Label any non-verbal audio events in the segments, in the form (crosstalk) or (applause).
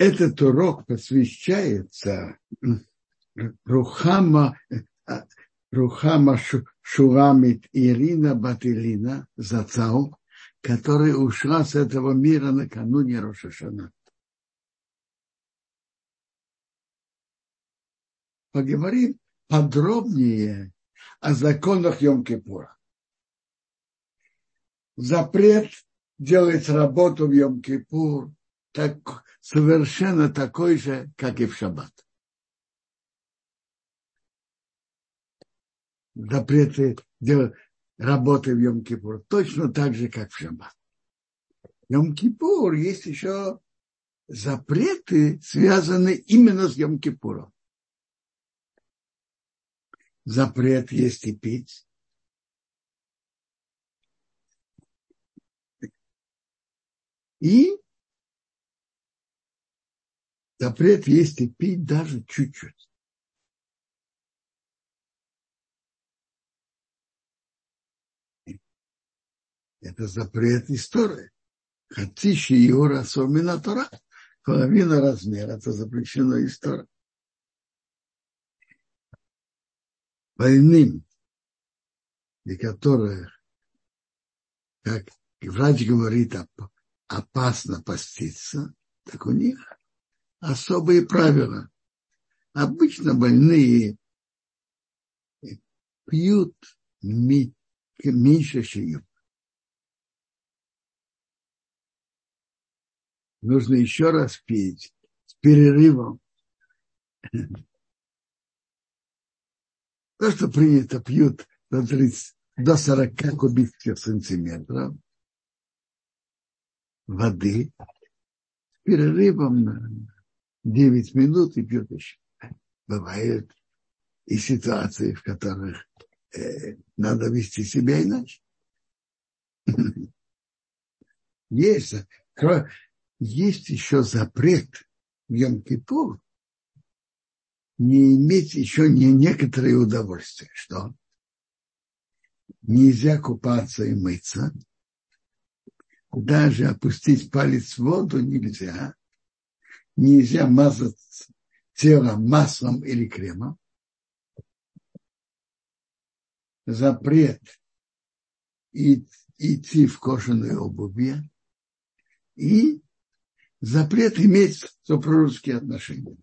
этот урок посвящается Рухама, Рухама Шурамит Ирина Батилина Зацау, которая ушла с этого мира накануне Рошашана. Поговорим подробнее о законах Йом-Кипура. Запрет делать работу в Йом-Кипур так, совершенно такой же, как и в Шаббат. Запреты делать работы в Йом-Кипур точно так же, как в Шаббат. В Йом-Кипур есть еще запреты, связанные именно с Йом-Кипуром. Запрет есть и пить. И запрет есть и пить даже чуть-чуть. Это запрет истории. Хатиши Юра Сомина Тора. Половина размера. Это запрещено история. Больным, и которые, как врач говорит, опасно поститься, так у них особые правила. Обычно больные пьют меньше, чем нужно еще раз пить с перерывом. То, что принято, пьют до, 30, до 40 кубических сантиметров воды с перерывом на 9 минут и пьют еще. Бывают и ситуации, в которых э, надо вести себя иначе. (laughs) Есть, есть еще запрет в Йом-Кипур не иметь еще не некоторые удовольствия. Что? Нельзя купаться и мыться. Даже опустить палец в воду нельзя. Нельзя мазать тело маслом или кремом. Запрет идти в кожаной обуви и запрет иметь супружеские отношения.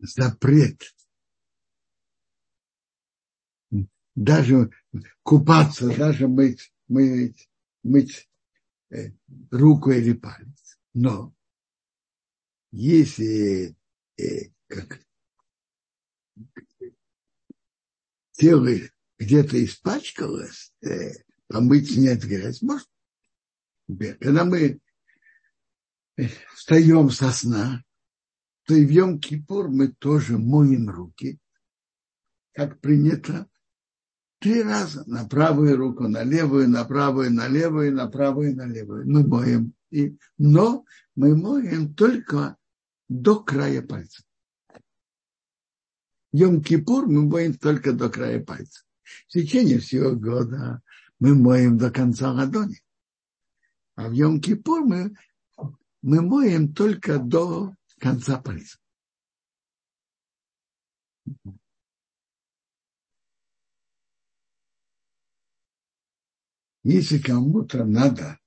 Запрет. Даже купаться, даже мыть, мыть, мыть э, руку или палец. Но если э, как, тело где-то испачкалось, э, помыть снять грязь можно. Когда мы встаем со сна, то и в Йом-Кипур мы тоже моем руки, как принято, три раза на правую руку, на левую, на правую, на левую, на правую, на левую. Мы моем. И, но мы моем только до края пальца. Йом-Кипур мы моем только до края пальца. В течение всего года мы моем до конца ладони. А в Йом-Кипур мы, мы моем только до конца пальца. Если кому-то надо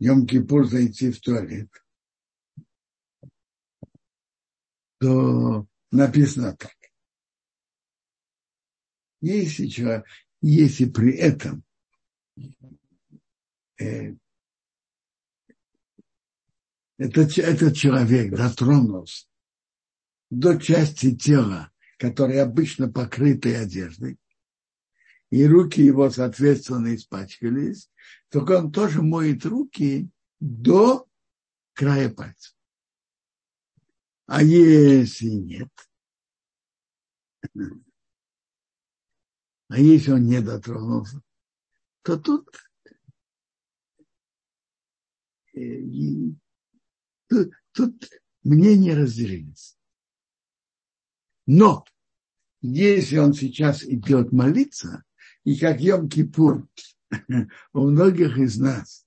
Йом-Кипур зайти в туалет, то написано так. Если, человек, если при этом э, этот, этот человек дотронулся до части тела, которая обычно покрытой одеждой, и руки его, соответственно, испачкались, только он тоже моет руки до края пальца. А если нет, а если он не дотронулся, то тут, э, тут, тут мнения разделились. Но если он сейчас идет молиться, и как Йом-Кипур у многих из нас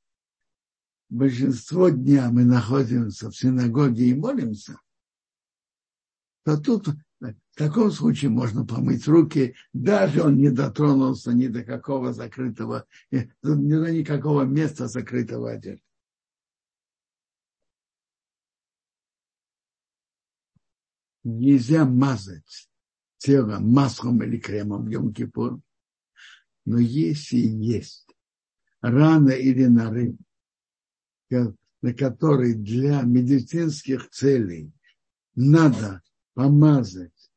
большинство дня мы находимся в синагоге и молимся, то тут в таком случае можно помыть руки, даже он не дотронулся ни до какого закрытого, ни до никакого места закрытого одежды. Нельзя мазать тело маслом или кремом в Йом-Кипур, но если есть рана или нарыв, на который для медицинских целей надо помазать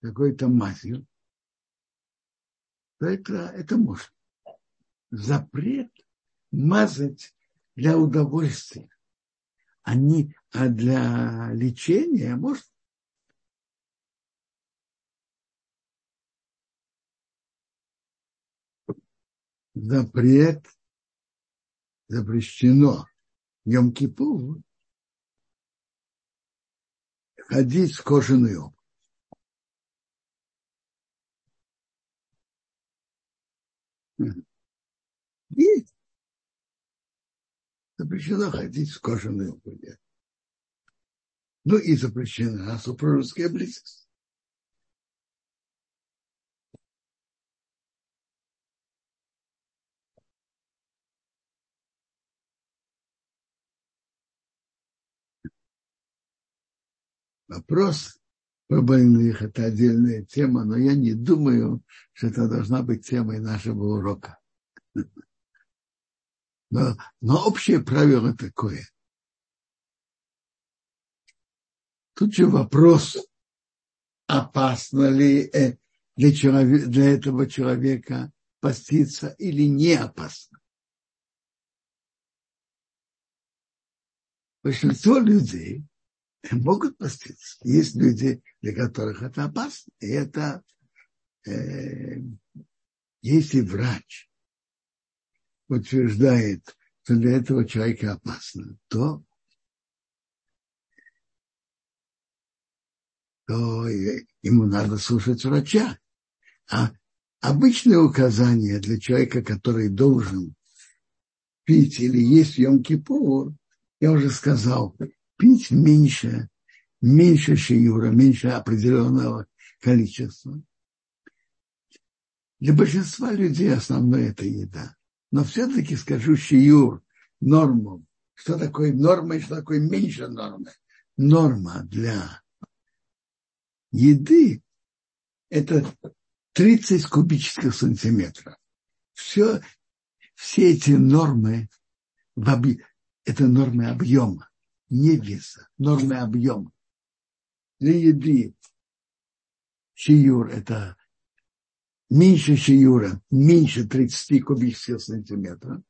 какой-то мазью, то это, это можно. Запрет мазать для удовольствия, а, не, а для лечения можно. Запрет запрещено Йом-Кипур ходить с кожаной обувью. Запрещено ходить с кожаной обувью. Ну и запрещена супружеская близость. Вопрос про больных – это отдельная тема, но я не думаю, что это должна быть темой нашего урока. (laughs) Но, но общее правило такое. Тут же вопрос, опасно ли э, для, человека, для этого человека поститься или не опасно. Большинство людей (laughs) могут поститься. Есть люди, для которых это опасно. И это, э, если врач утверждает, что для этого человека опасно, то, то ему надо слушать врача. А обычное указание для человека, который должен пить или есть Йом-Кипур, я уже сказал, пить меньше, меньше шиюра, меньше определенного количества. Для большинства людей основное это еда. Но все-таки скажу шиюр, норму. Что такое норма и что такое меньше нормы? Норма для еды – это 30 кубических сантиметров. Все, все эти нормы, это нормы объема не веса, нормы объема. Для еды шиюр – это меньше шиюра, меньше 30 кубических сантиметров.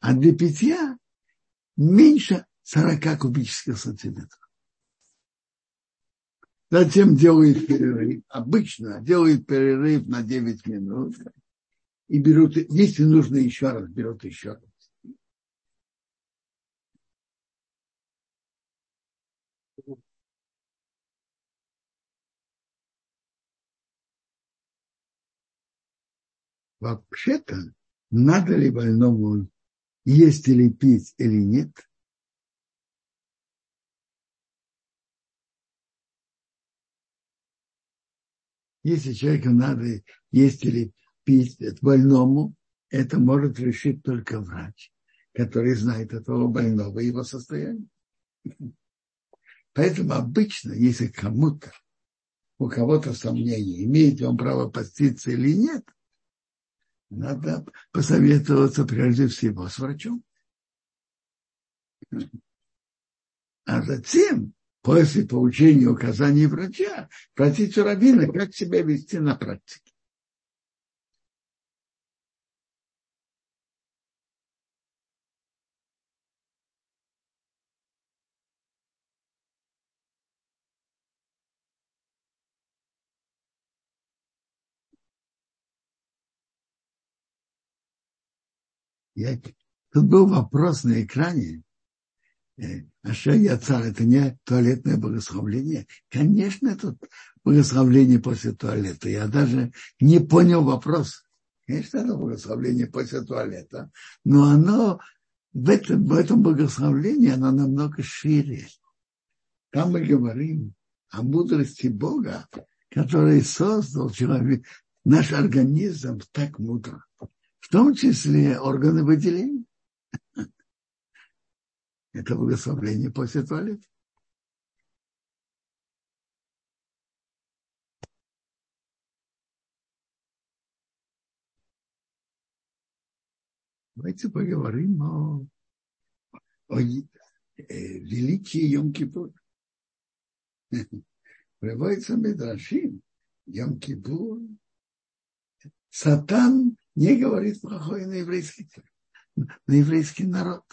А для питья меньше 40 кубических сантиметров. Затем делают перерыв. Обычно делают перерыв на 9 минут. И берут, если нужно еще раз, берут еще раз. Вообще-то, надо ли больному есть или пить или нет, Если человеку надо есть или пить больному, это может решить только врач, который знает этого больного и его состояние. Поэтому обычно, если кому-то, у кого-то сомнения, имеет ли он право поститься или нет – надо посоветоваться прежде всего с врачом. А затем, после получения указаний врача, спросить у раввина, как себя вести на практике. Я, тут был вопрос на экране. Аша Яцар, это не туалетное богословление. Конечно, это богословление после туалета. Я даже не понял вопрос. Конечно, это богословление после туалета, но оно в этом, в этом богословлении оно намного шире. Там мы говорим о мудрости Бога, который создал человек, наш организм так мудро. В том числе органы выделения. (laughs) Это благословление после туалета. Давайте поговорим о, о э, великий Йом-Кипур. (laughs) Приводится Медрашим. Йом-Кипур. Сатан не говорит плохое на еврейский, на еврейский народ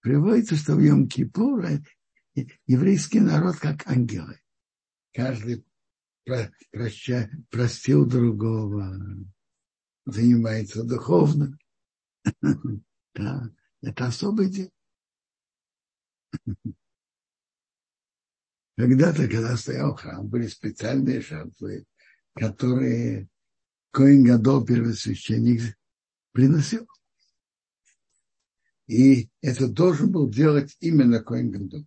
приводится, что в Йом-Кипур еврейский народ как ангелы. Каждый проща, простил другого, занимается духовно. (laughs) Да, это особый день. (laughs) Когда-то, когда стоял храм, были специальные жертвы, которые Коин Гадол, первосвященник, приносил. И это должен был делать именно Коин Гадол.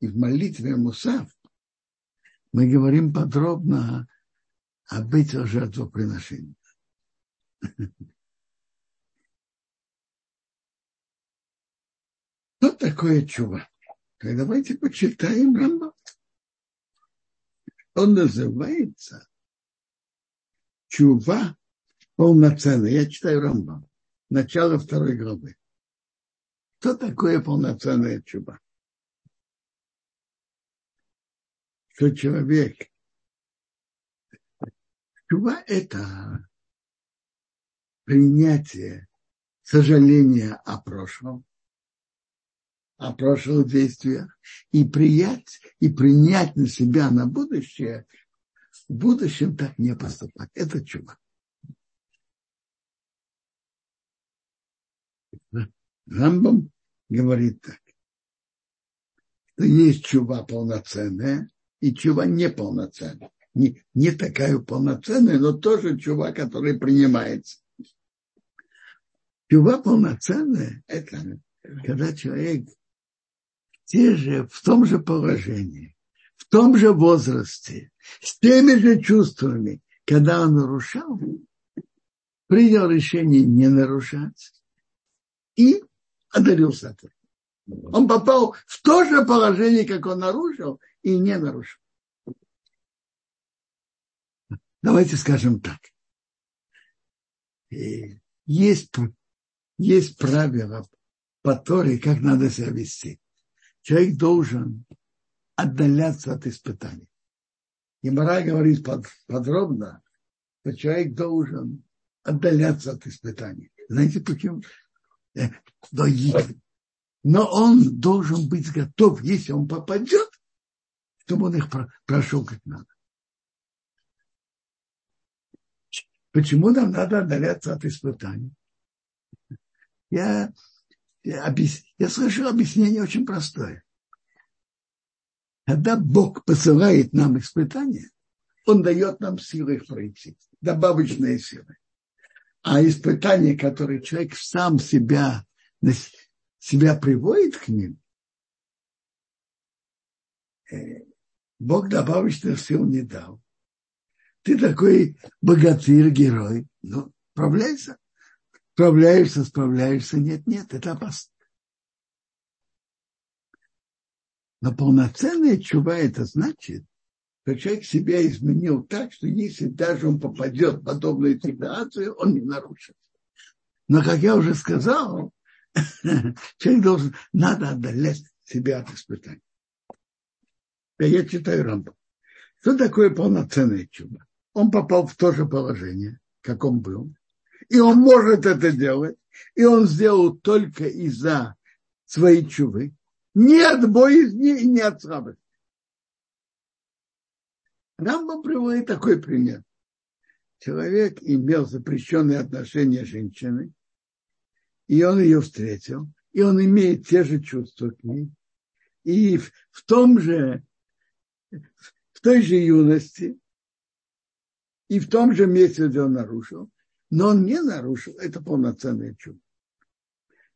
И в молитве Мусав мы говорим подробно об этих жертвоприношениях. Что такое чува? Давайте почитаем Рамбам. Он называется чува полноценная. Я читаю Рамбам. Начало второй главы. Что такое полноценная чуба? Что человек... Чуба – это принятие сожаления о прошлом, о прошлых действиях, и принять, и принять на себя на будущее, в будущем так не поступать. Это чуба. Рамбам говорит так, что есть чува полноценная и чува неполноценная. Не, не такая полноценная, но тоже чува, которая принимается. Чува полноценная – это когда человек те же, в том же положении, в том же возрасте, с теми же чувствами, когда он нарушал, принял решение не нарушать и одарил Сатана. Он попал в то же положение, как он нарушил, и не нарушил. Давайте скажем так. Есть, есть правила по Торе, как надо себя вести. Человек должен отдаляться от испытаний. И Мара говорит под, подробно, что человек должен отдаляться от испытаний. Знаете почему? Э, но он должен быть готов, если он попадет, чтобы он их прошел как надо. Почему нам надо отдаляться от испытаний? Я, я, объяс, я слышал объяснение очень простое. Когда Бог посылает нам испытания, Он дает нам силы их пройти, добавочные силы а испытания, которые человек сам себя, себя приводит к ним, э, Бог добавочных сил не дал. Ты такой богатырь, герой. Ну, справляйся. Справляешься, справляешься. Нет, нет, это опасно. Но полноценная чува это значит, что человек себя изменил так, что если даже он попадет в подобную ситуацию, он не нарушит. Но, как я уже сказал, (laughs) человек должен, надо отдалять себя от испытаний. Я читаю Рамбу. Что такое полноценное чудо? Он попал в то же положение, как он был. И он может это делать. И он сделал только из-за своей чувы. Не от боязни и не от слабости. Рамбам приводит такой пример. Человек имел запрещенные отношения с женщиной, и он ее встретил, и он имеет те же чувства к ней, и в, в том же, в той же юности, и в том же месте, где он нарушил, но он не нарушил, это полноценное чудо.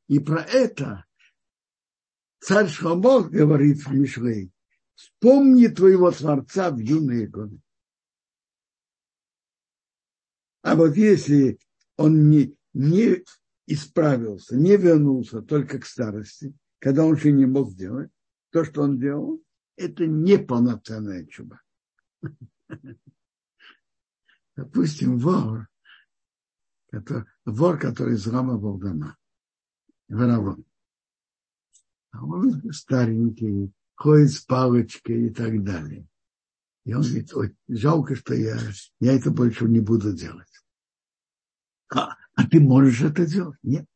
И про это царь Шломо говорит в Мишлей, вспомни твоего Творца в юные годы. А вот если он не, не исправился, не вернулся только к старости, когда он еще не мог сделать, то, что он делал, это неполноценная чуба. (laughs) Допустим, вор, это вор, который взламывал дома, воровал. А он старенький, ходит с палочкой и так далее. И он говорит, ой, жалко, что я, я это больше не буду делать. А, а ты можешь это делать? Нет.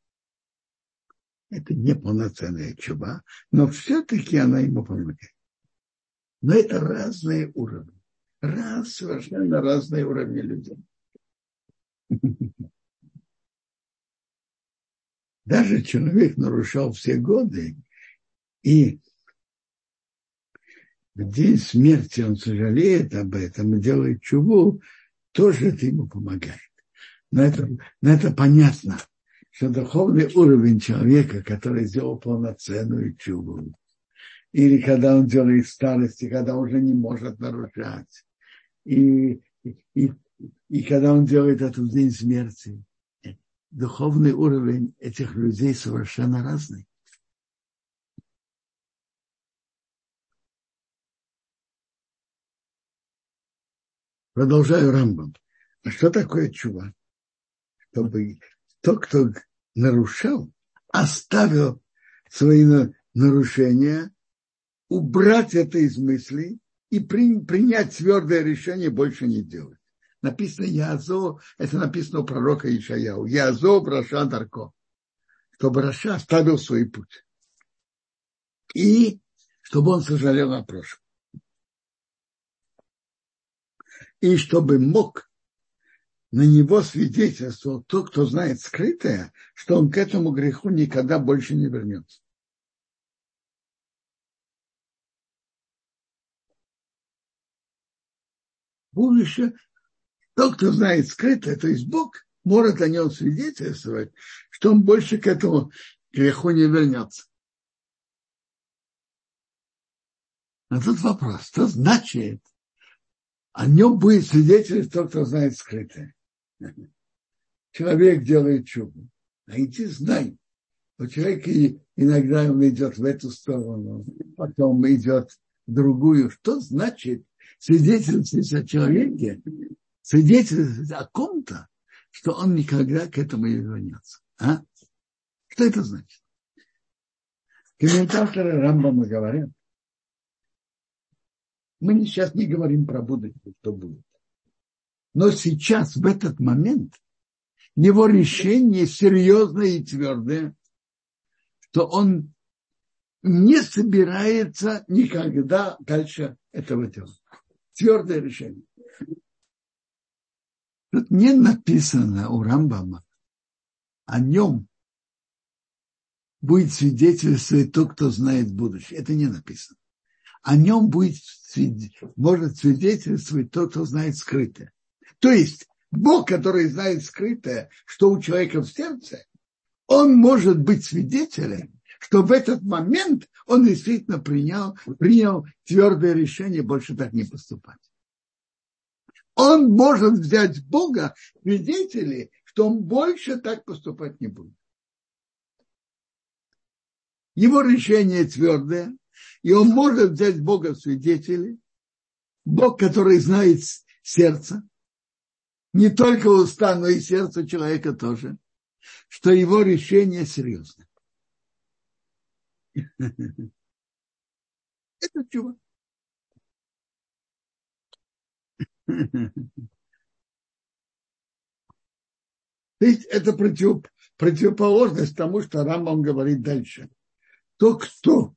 Это не полноценная чуба, но все-таки она ему помогает. Но это разные уровни. Раз, совершенно разные уровни людей. (laughs) Даже человек нарушал все годы, и в день смерти он сожалеет об этом и делает чубу, тоже это ему помогает. Но это, но это понятно, что духовный уровень человека, который сделал полноценную чубу, или когда он делает старости, когда уже не может нарушать, и, и, и когда он делает это в день смерти, духовный уровень этих людей совершенно разный. Продолжаю Рамбам. А что такое чува? Чтобы тот, кто нарушал, оставил свои нарушения, убрать это из мыслей и при, принять твердое решение больше не делать. Написано Язо, это написано у пророка Ишаяу. Язо Браша Дарко. Чтобы Раша оставил свой путь. И чтобы он сожалел о прошлом и чтобы мог на него свидетельствовал тот, кто знает скрытое, что он к этому греху никогда больше не вернется. Будущее, тот, кто знает скрытое, то есть Бог, может о нем свидетельствовать, что он больше к этому греху не вернется. А тут вопрос, что значит о нем будет свидетельствовать тот, кто знает скрытое. Человек делает чубу. А иди знай. У человека иногда он идет в эту сторону, потом идет в другую. Что значит свидетельствовать о человеке, свидетельствовать о ком-то, что он никогда к этому не вернется? А? Что это значит? Комментаторы Рамбама говорят, мы сейчас не говорим про будущее, что будет. Но сейчас, в этот момент, его решение серьезное и твердое, что он не собирается никогда дальше этого делать. Твердое решение. Тут не написано у Рамбама о нем будет свидетельствовать тот, кто знает будущее. Это не написано о нем будет, может свидетельствовать тот, кто знает скрытое. То есть Бог, который знает скрытое, что у человека в сердце, он может быть свидетелем, что в этот момент он действительно принял, принял твердое решение больше так не поступать. Он может взять Бога свидетелей, что он больше так поступать не будет. Его решение твердое, и он может взять Бога в свидетели, Бог, который знает сердце, не только уста, но и сердце человека тоже, что его решение серьезно. (laughs) Это чего? То есть это против, противоположность тому, что Рамбам говорит дальше. То, кто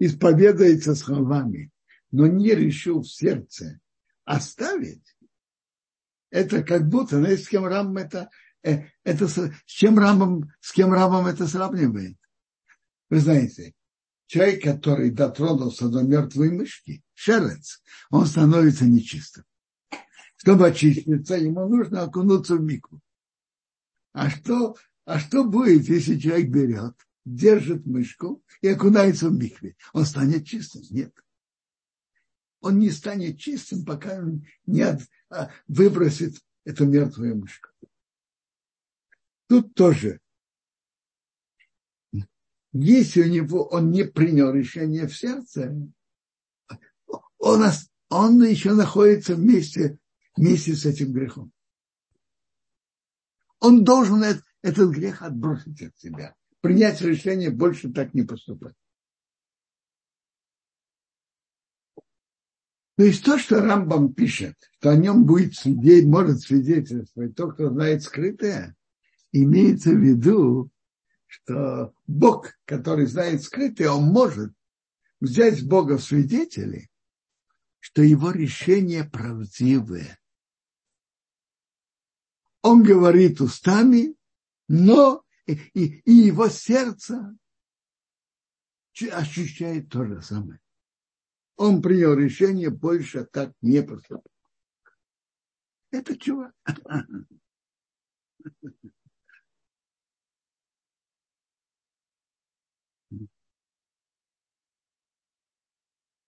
исповедается словами, но не решил в сердце оставить, это как будто, знаете, с кем Рамбам это, э, это с чем Рамбам, с кем Рамбам это сравнивает? Вы знаете, человек, который дотронулся до мертвой мышки, шерец, он становится нечистым. Чтобы очиститься, ему нужно окунуться в мику. А что, а что будет, если человек берет, держит мышку и окунается в микве? Он станет чистым? Нет. Он не станет чистым, пока он не от, а, выбросит эту мертвую мышку. Тут тоже если у него он не принял решение в сердце, он, он еще находится вместе, вместе с этим грехом. Он должен этот, этот грех отбросить от себя, принять решение больше так не поступать. То есть то, что Рамбам пишет, что о нем будет свидетель, может свидетельствовать то, кто знает скрытое, имеется в виду, что Бог, который знает скрытое, он может взять Бога в свидетели, что его решение правдивое. Он говорит устами, но и, и, его сердце ощущает то же самое. Он принял решение больше так не поступать. Это чувак.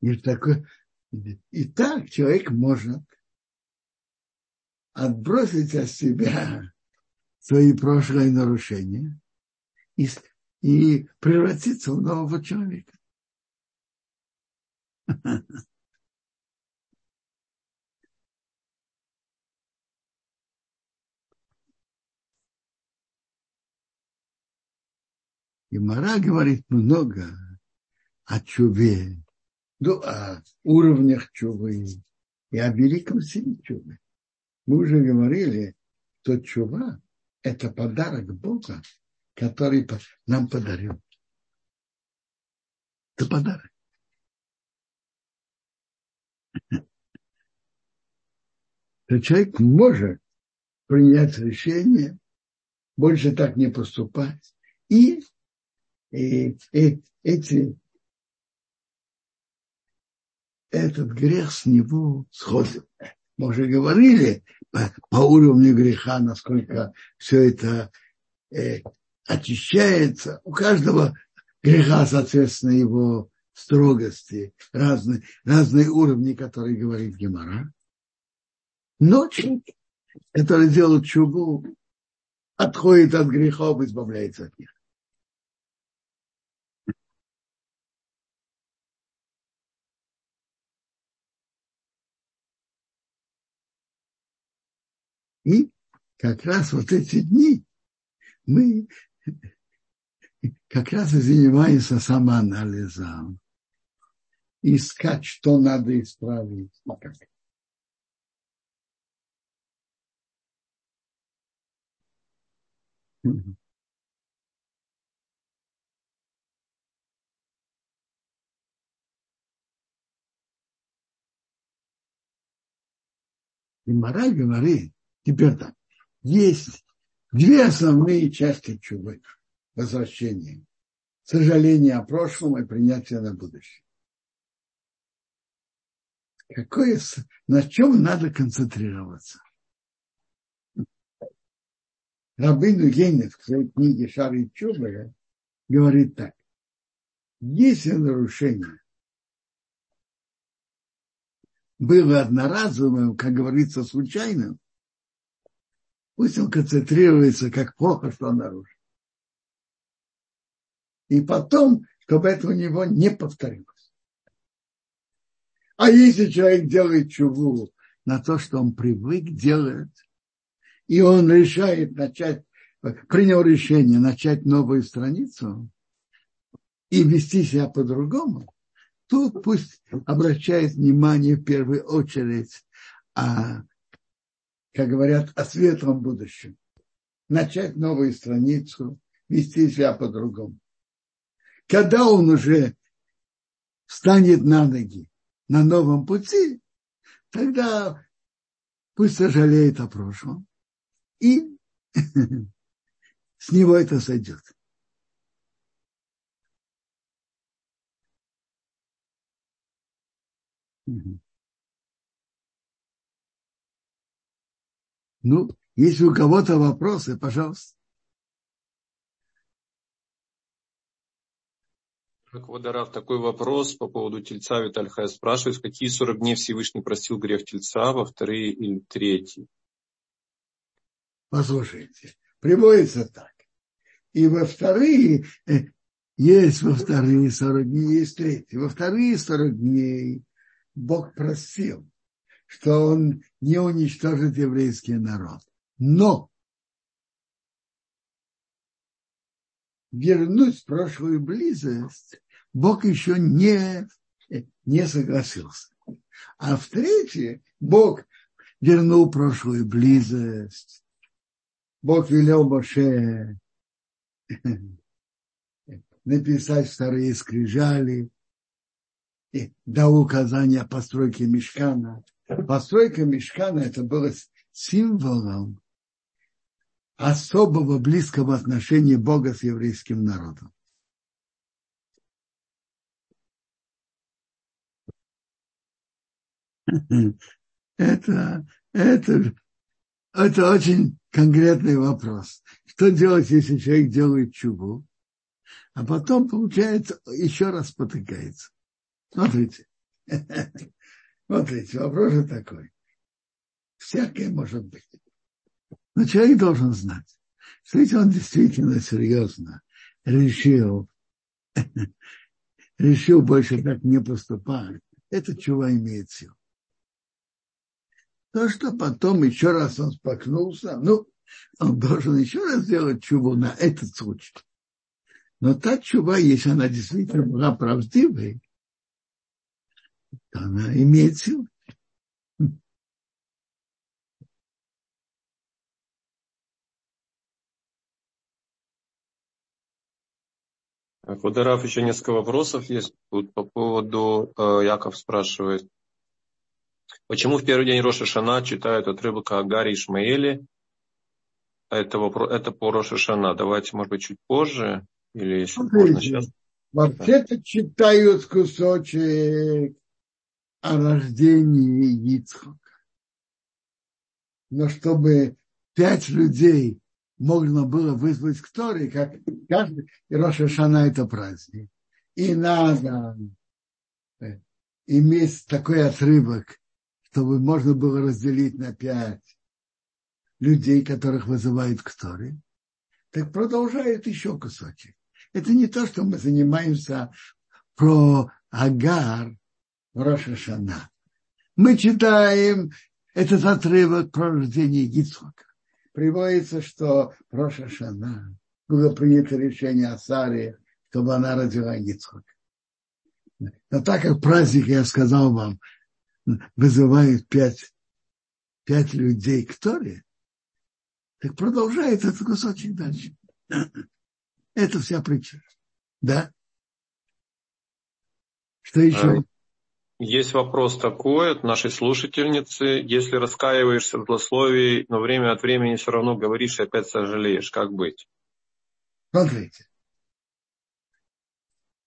И, такой, и так человек может отбросить от себя свои прошлые нарушения и, и превратиться в нового человека. И Мара говорит много о чуве, ну, о уровнях чувы и о великом силе чувы. Мы уже говорили, что чува – это подарок Бога, который нам подарил. Это подарок. (laughs) То человек может принять решение, больше так не поступать, и, и, и эти этот грех с него сходит. Мы уже говорили по, по уровню греха, насколько все это э, очищается. У каждого греха, соответственно, его строгости, разные, разные уровни, которые говорит Гемора. Но человек, который делает чугу, отходит от грехов, избавляется от них. И как раз вот эти дни мы как раз и занимаемся самоанализом. Искать, что надо исправить. И мораль говорит, Теперь так. Есть две основные части чувы возвращения. Сожаление о прошлом и принятие на будущее. Какое, на чем надо концентрироваться? Рабыну Гейнев в своей книге «Шары Чубы» говорит так. Если нарушение было одноразовым, как говорится, случайным, Пусть он концентрируется, как плохо, что он нарушил. И потом, чтобы это у него не повторилось. А если человек делает чуву на то, что он привык делать, и он решает начать, принял решение начать новую страницу и вести себя по-другому, то пусть обращает внимание в первую очередь а как говорят, о светлом будущем. Начать новую страницу, вести себя по-другому. Когда он уже встанет на ноги на новом пути, тогда пусть сожалеет о прошлом, и (laughs) с него это сойдет. Mm-hmm. Ну, если у кого-то вопросы, пожалуйста. Квадарав, такой вопрос по поводу тельца Витальхая спрашивает, в какие 40 дней Всевышний простил грех тельца, во вторые или третьи? Послушайте, приводится так. И во вторые, э, есть во вторые 40 дней, есть третьи. Во вторые 40 дней Бог просил, что он не уничтожит еврейский народ. Но вернуть прошлую близость Бог еще не, не согласился. А в третье Бог вернул прошлую близость. Бог велел Моше написать вторые скрижали, и дал указания о постройке мешкана. Постройка мешкана это было символом особого близкого отношения Бога с еврейским народом. (laughs) Это, это, это очень конкретный вопрос. Что делать, если человек делает чубу, а потом, получается, еще раз потыкается? Смотрите. (laughs) Смотрите, вопрос же такой. Всякое может быть. Но человек должен знать, что если он действительно серьезно решил, (laughs) решил больше так не поступать, это чего имеет силу. То, что потом еще раз он споткнулся, ну, он должен еще раз сделать чубу на этот случай. Но та чува, если она действительно была правдивой, она имеет силу. Кударав, еще несколько вопросов есть тут по поводу, э, Яков спрашивает, почему в первый день Роша Шана читают отрывок о Агаре и Ишмаэле? Это, это по Роша Шана. Давайте, может быть, чуть позже, или если Смотрите, можно сейчас. Вообще-то читают кусочек о рождении Ицхака. Но чтобы пять людей можно было вызвать к Торе, как каждый, и Роша Шана это праздник. И надо э, иметь такой отрывок, чтобы можно было разделить на пять людей, которых вызывают к Торе. Так продолжает еще кусочек. Это не то, что мы занимаемся про Агар в Роша Шана. Мы читаем этот отрывок про рождение Гицлока приводится, что Роша Шана было принято решение о Саре, чтобы она родила Ицхак. Но так как праздник, я сказал вам, вызывает пять, пять людей к Торе, так продолжает этот кусочек дальше. Это вся притча. Да? Что еще? Есть вопрос такой от нашей слушательницы. Если раскаиваешься в злословии, но время от времени все равно говоришь и опять сожалеешь, как быть? Смотрите.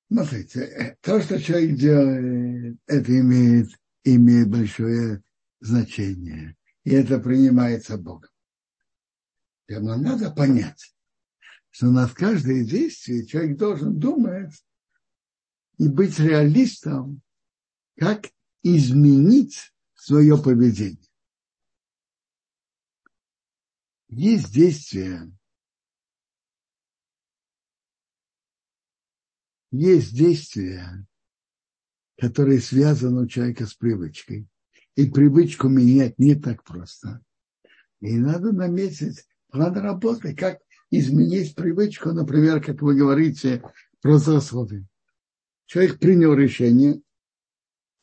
Смотрите, то, что человек делает, это имеет, имеет большое значение. И это принимается Богом. Но надо понять, что над каждое действие человек должен думать и быть реалистом как изменить свое поведение. Есть действия, есть действия, которые связаны у человека с привычкой. И привычку менять не так просто. И надо наметить план работы, как изменить привычку, например, как вы говорите про заслуги. Человек принял решение,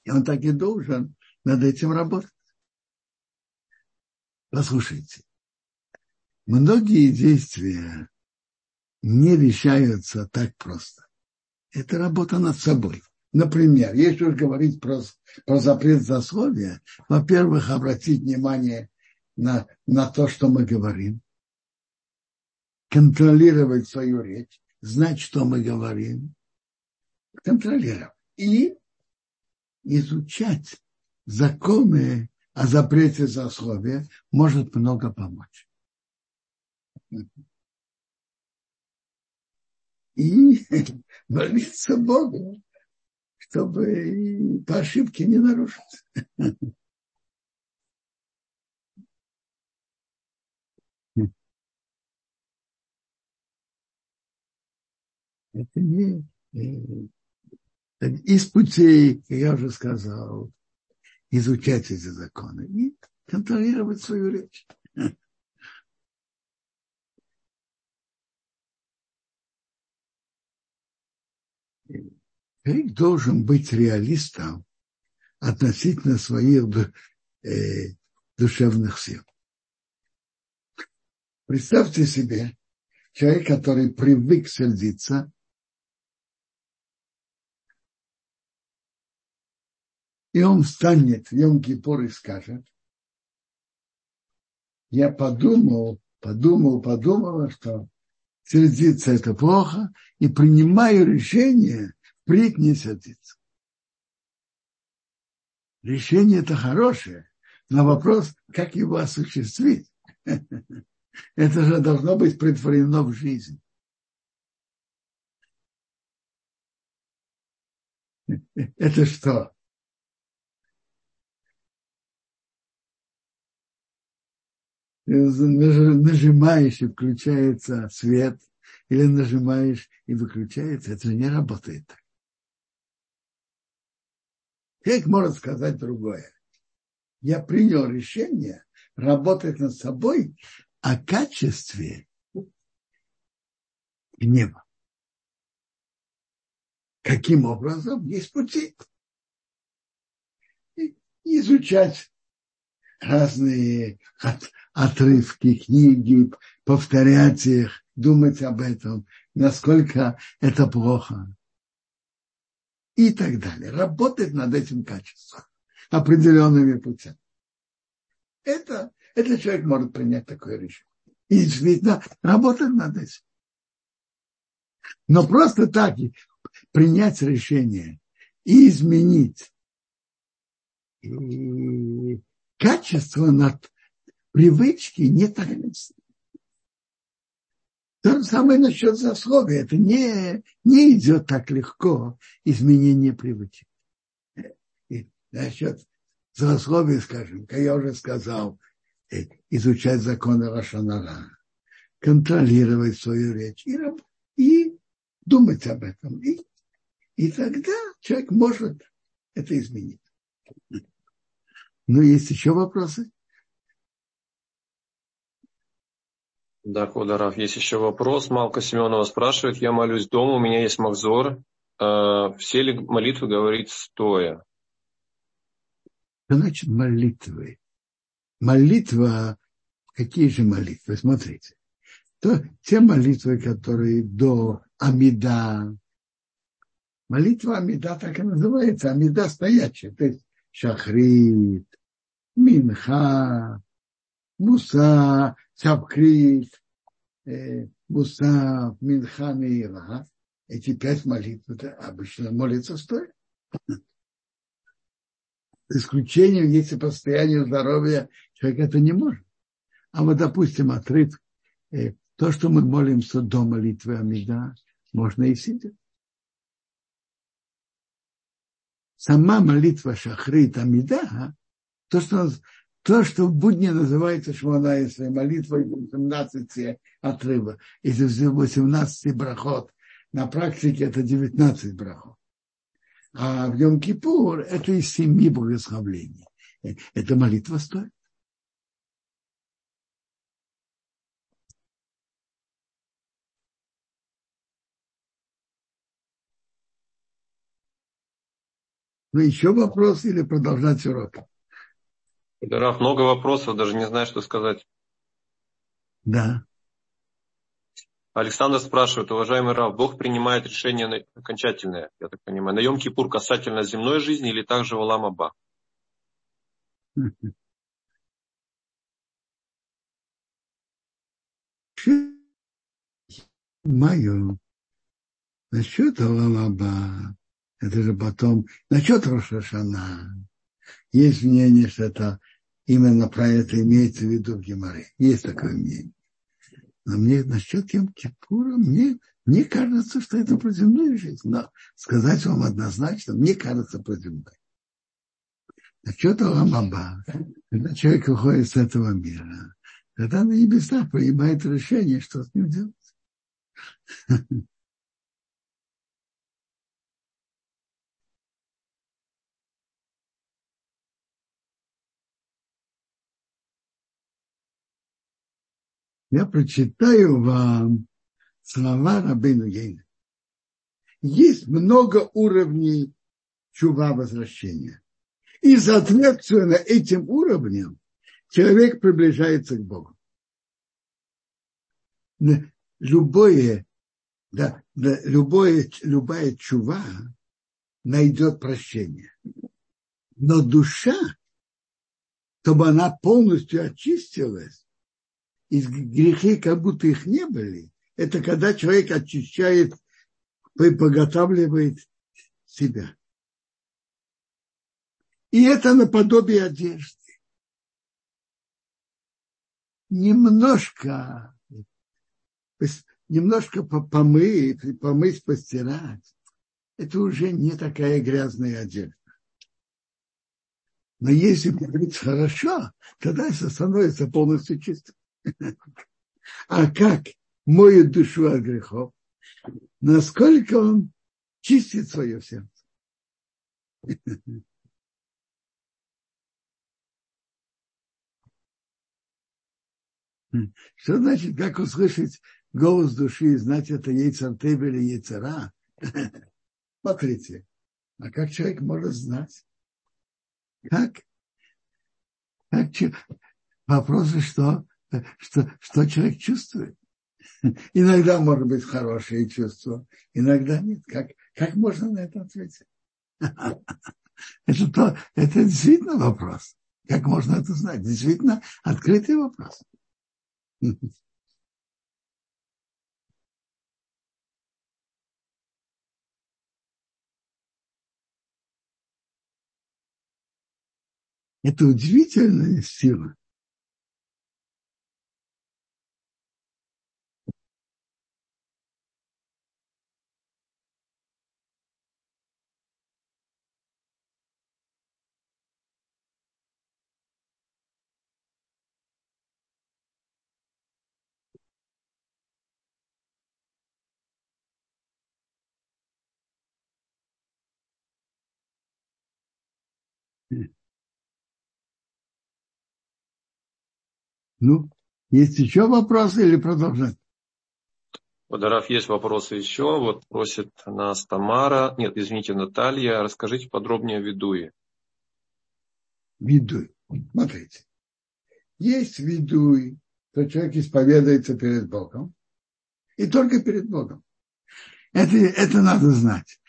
и он так и должен над этим работать. Послушайте, многие действия не решаются так просто. Это работа над собой. Например, если уж говорить про, про запрет засловия, во-первых, обратить внимание на, на то, что мы говорим, контролировать свою речь, знать, что мы говорим, контролировать. И изучать законы о запрете засловия может много помочь. И (laughs) молиться Богу, чтобы по ошибке не нарушить. (laughs) Это не э, из путей, как я уже сказал, изучать эти законы и контролировать свою речь. Человек должен быть реалистом относительно своих э, душевных сил. Представьте себе, человек, который привык сердиться, и он встанет в Йом-Кипур и скажет, я подумал, подумал, подумал, что сердиться это плохо, и принимаю решение впредь не сердиться. Решение это хорошее, но вопрос, как его осуществить. (laughs) Это же должно быть притворено в жизнь. (laughs) Это что? Нажимаешь и включается свет, или нажимаешь и выключается, это же не работает так. Человек может сказать другое. Я принял решение работать над собой о качестве гнева. Каким образом? Есть пути. И изучать разные от, отрывки, книги, повторять их, думать об этом, насколько это плохо и так далее. Работать над этим качеством определенными путями. Это, этот человек может принять такое решение. И действительно работать над этим. Но просто так принять решение и изменить и качество над привычки не так то же самое насчет засловия. Это не, не идет так легко изменение привычек. И насчет засловия, скажем, как я уже сказал, э, изучать законы Рашанара, контролировать свою речь и, и думать об этом. И, и тогда человек может это изменить. Но есть еще вопросы? Да, Кударов, есть еще вопрос. Малка Семенова спрашивает, я молюсь дома, у меня есть махзор. Э, все ли молитвы говорить стоя? Что значит молитвы? Молитва, какие же молитвы? Смотрите. То, те молитвы, которые до Амида. Молитва Амида так и называется. Амида стоячая. То есть Шахрит, Минха, Муса, Сабкрит, э, Мусав, Минхан и Ира. Эти пять молитв это обычно молится стоя. Исключением, если по состоянию здоровья человек это не может. А вот, допустим, отрыв, э, то, что мы молимся до молитвы Амида, можно и сидя. Сама молитва Шахрит Амида, то, что то, что в будни называется Шмона Исра, молитвой 18 отрыва, из 18 брахот. На практике это 19 брахот. А в Йом Кипур это из семи благословлений. Это молитва стоит. Ну, еще вопрос или продолжать урок? Раф, много вопросов, даже не знаю, что сказать. Да. Александр спрашивает, уважаемый Рав, Бог принимает решение окончательное, я так понимаю, на Йом-Кипур касательно земной жизни или также в Алам Аба? Мою. Насчет Алам Аба, это же потом, насчет Рошашана, есть мнение, что это именно про это имеется в виду в Геморе. Есть такое мнение. Но мне насчет Йом Кипура, мне, мне кажется, что это про земную жизнь. Но сказать вам однозначно, мне кажется про земную. Насчет Аламаба, когда человек уходит с этого мира, тогда на небесах принимает решение, что с ним делать. Я прочитаю вам слова Рабейну Ейна. Есть много уровней чува возвращения. И соответственно этим уровнем человек приближается к Богу. Любое, да, да, любое, любая чува найдет прощение. Но душа, чтобы она полностью очистилась, из грехи, как будто их не были, это когда человек очищает, подготавливает себя. И это наподобие одежды. Немножко, немножко помыть, помыть, постирать. Это уже не такая грязная одежда. Но если помыть хорошо, тогда это становится полностью чистым. А как моет душу от грехов? Насколько он чистит свое сердце? Что значит, как услышать голос души и знать, это яйцертеб или яйцера? Смотрите, а как человек может знать? Как? как Вопрос, что что, что человек чувствует. Иногда может быть хорошее чувство, иногда нет. Как, как можно на это ответить? (laughs) Это, то, это действительно вопрос. Как можно это знать? Действительно открытый вопрос. (laughs) Это удивительная сила. Ну, есть еще вопросы или продолжать? Подарав, есть вопросы еще. Вот просит нас Тамара, нет, извините, Наталья, расскажите подробнее о Видуе. Видуй. Смотрите. Есть Видуй, то человек исповедуется перед Богом. И только перед Богом. Это, это надо знать.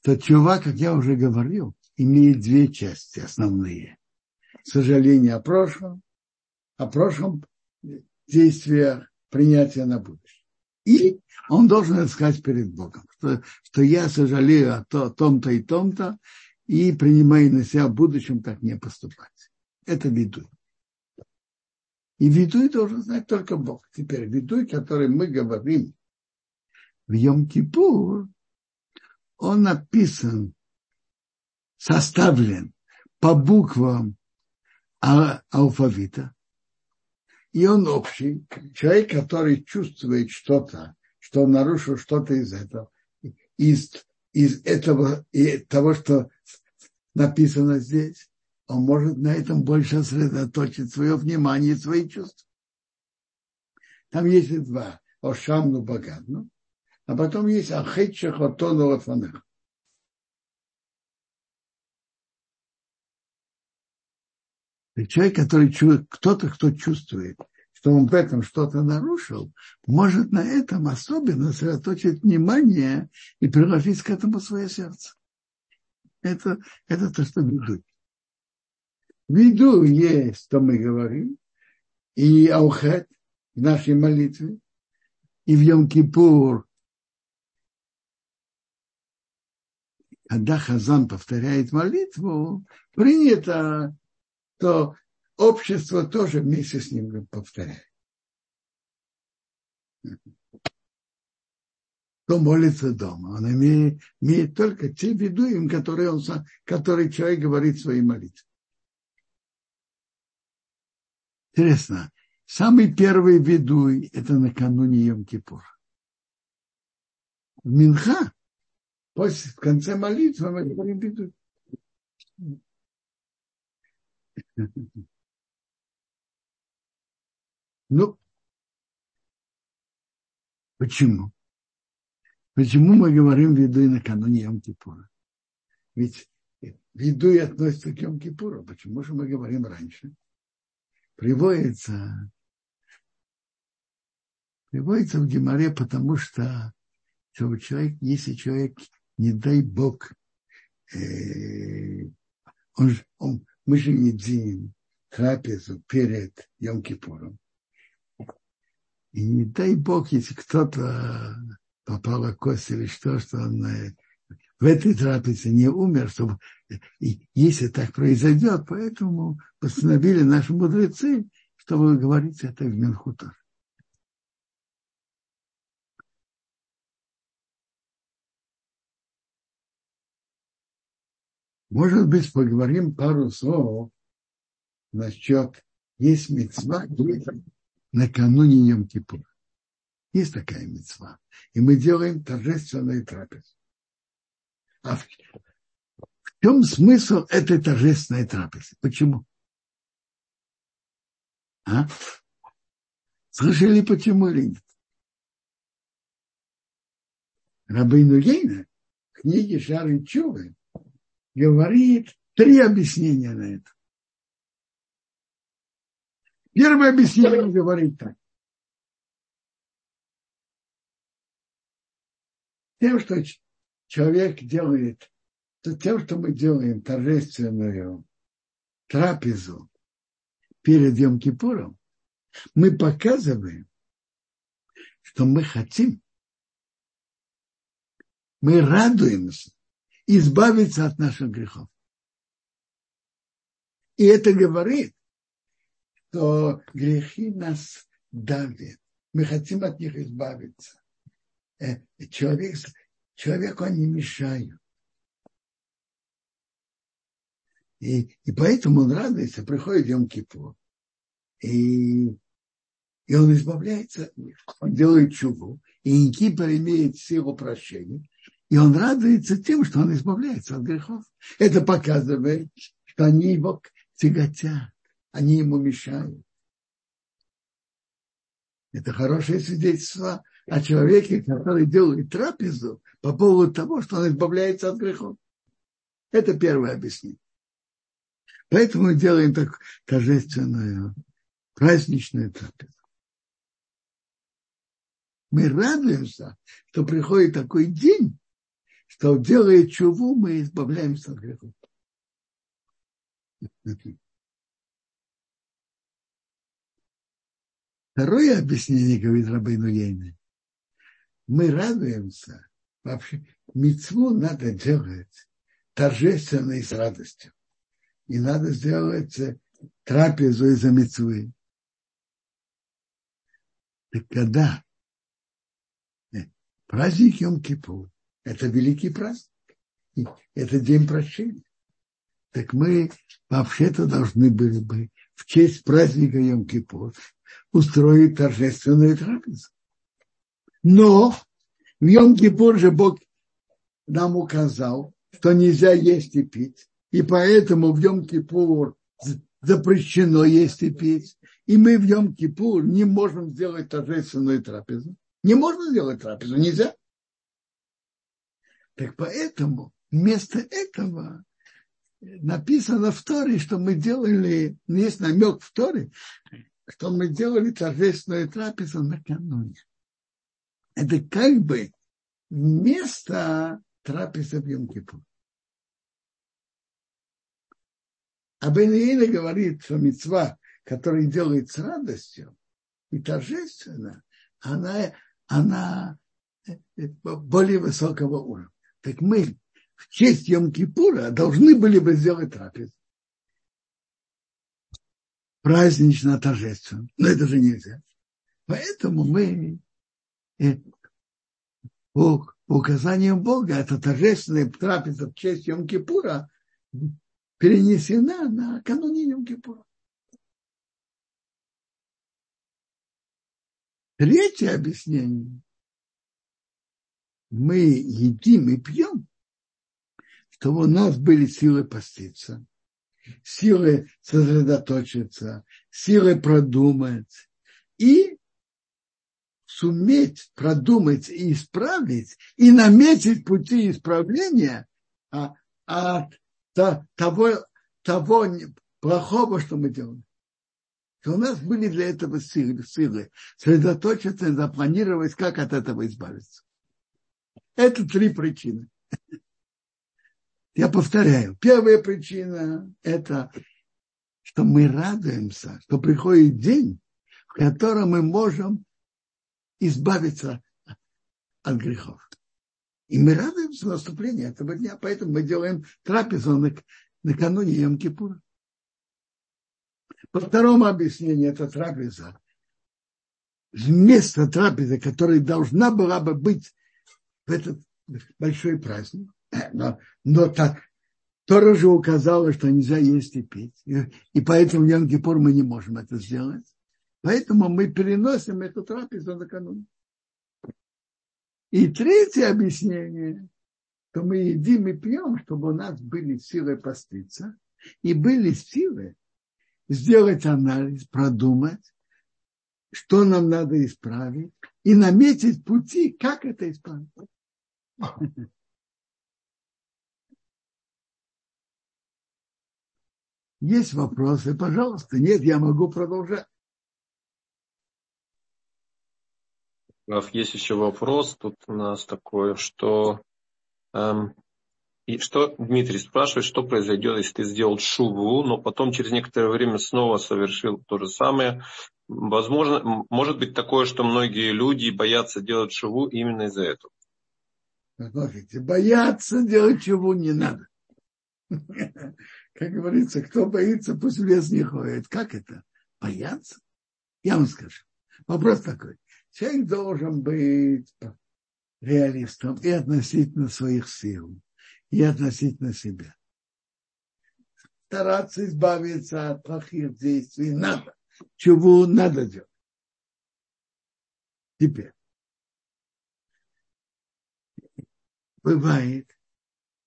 Что чувак, как я уже говорил, имеет две части основные. Сожаление о прошлом, о прошлом действии принятия на будущее. И он должен сказать перед Богом, что, что я сожалею о, то, том-то и том-то, и принимаю на себя в будущем так не поступать. Это видуй. И видуй должен знать только Бог. Теперь видуй, который мы говорим в Йом-Кипур, он написан составлен по буквам алфавита, и он общий. Человек, который чувствует что-то, что он нарушил что-то из этого, из, из этого и того, что написано здесь, он может на этом больше сосредоточить свое внимание и свои чувства. Там есть два. Ошамну богатну, а потом есть Ахетчах Отону Лафанах. Человек, который кто-то, кто чувствует, что он в этом что-то нарушил, может на этом особенно сосредоточить внимание и приложить к этому свое сердце. Это, это то, что виду. Виду есть, что мы говорим, и аухет в нашей молитве, и в Йом-Кипур когда Хазан повторяет молитву, принято, то общество тоже вместе с ним повторяет. Кто молится дома, он имеет, имеет только те ведуем, которые, он, которые человек говорит своей молитве. Интересно, самый первый ведуй – это накануне Йом-Кипура. В Минха, после, в конце молитвы мы говорим ведуй. (laughs) Ну, почему? Почему мы говорим виду накануне Йом-Кипура? Ведь виду и относится к Йом-Кипуру. Почему же мы говорим раньше? Приводится, приводится в Геморе, потому что человек, если человек, не дай Бог, э, он, он, мы же едим трапезу перед Йом-Кипуром. И не дай Бог, если кто-то попала кость или что, что он э, в этой трапезе не умер, чтобы, и если так произойдет, поэтому постановили наши мудрецы, чтобы говорить это в Менхутор. Может быть, поговорим пару слов насчет есть мецва накануне Йом Кипура. Есть такая мецва. И мы делаем торжественные трапезы. А в, чем смысл этой торжественной трапезы? Почему? А? Слышали, почему или нет? Рабейну Ейна в книге Шары Чувы говорит три объяснения на это. Первое объяснение говорит так. Тем, что человек делает, то тем, что мы делаем торжественную трапезу перед Йом-Кипуром, мы показываем, что мы хотим, мы радуемся избавиться от наших грехов. И это говорит, что грехи нас давят. Мы хотим от них избавиться. Э, человек, человеку они мешают. И, и поэтому он радуется, приходит Йом Кипур. И, и он избавляется, он делает чуву. И Кипр имеет силу прощения. И он радуется тем, что он избавляется от грехов. Это показывает, что они его тяготят, они ему мешают. Это хорошее свидетельство о человеке, который делает трапезу по поводу того, что он избавляется от грехов. Это первое объяснение. Поэтому мы делаем так торжественную, праздничную трапезу. Мы радуемся, что приходит такой день, что делая чуву, мы избавляемся от грехов. Второе объяснение, говорит Рабейну Ейна. Мы радуемся, вообще, мецву надо делать торжественно и с радостью. И надо сделать трапезу из-за мецвы. Так когда праздник Йом-Кипур, это великий праздник. Это день прощения. Так мы вообще-то должны были бы в честь праздника Йом-Кипур устроить торжественную трапезу. Но в Йом-Кипур же Бог нам указал, что нельзя есть и пить. И поэтому в Йом-Кипур запрещено есть и пить. И мы в Йом-Кипур не можем сделать торжественную трапезу. Не можно сделать трапезу, нельзя. Так поэтому вместо этого написано в Торе, что мы делали, есть намек в Торе, что мы делали торжественную трапезу накануне. Это как бы вместо трапезы в Йом-Кипур. А Бен говорит, что мецва, которая делает с радостью и торжественно, она, она более высокого уровня. Так мы в честь Йом-Кипура должны были бы сделать трапезу. Празднично, торжественно. Но это же нельзя. Поэтому мы э, по, указаниям Бога эта торжественная трапеза в честь Йом-Кипура перенесена на кануне Йом-Кипура. Третье объяснение. Мы едим и пьем, чтобы у нас были силы поститься, силы сосредоточиться, силы продумать и суметь продумать и исправить, и наметить пути исправления от, от того, того плохого, что мы делаем что у нас были для этого силы, силы сосредоточиться и запланировать, как от этого избавиться. Это три причины. Я повторяю. Первая причина – это, что мы радуемся, что приходит день, в котором мы можем избавиться от грехов. И мы радуемся наступлению этого дня, поэтому мы делаем трапезу накануне Йом-Кипура. По второму объяснению, это трапеза. Вместо трапезы, которая должна была бы быть в этот большой праздник, (clears throat) но, но так, Тора же указала, что нельзя есть и пить. И, и поэтому в Йом-Кипур мы не можем это сделать. Поэтому мы переносим эту трапезу накануне. И третье объяснение, что мы едим и пьем, чтобы у нас были силы поститься и были силы сделать анализ, продумать, что нам надо исправить, и наметить пути, как это исправить. (laughs) Есть вопросы, пожалуйста. Нет, я могу продолжать. Есть еще вопрос. Тут у нас такое, что эм, и что Дмитрий спрашивает, что произойдет, если ты сделал шубу, но потом через некоторое время снова совершил то же самое. Возможно, может быть такое, что многие люди боятся делать шубу именно из-за этого. Смотрите, бояться делать шубу не надо. Как говорится, кто боится, пусть в лес не ходит. Как это? Бояться? Я вам скажу. Вопрос такой. Человек должен быть реалистом и относительно своих сил и относительно себя. Стараться избавиться от плохих действий надо. Чего надо делать. Теперь. Бывает,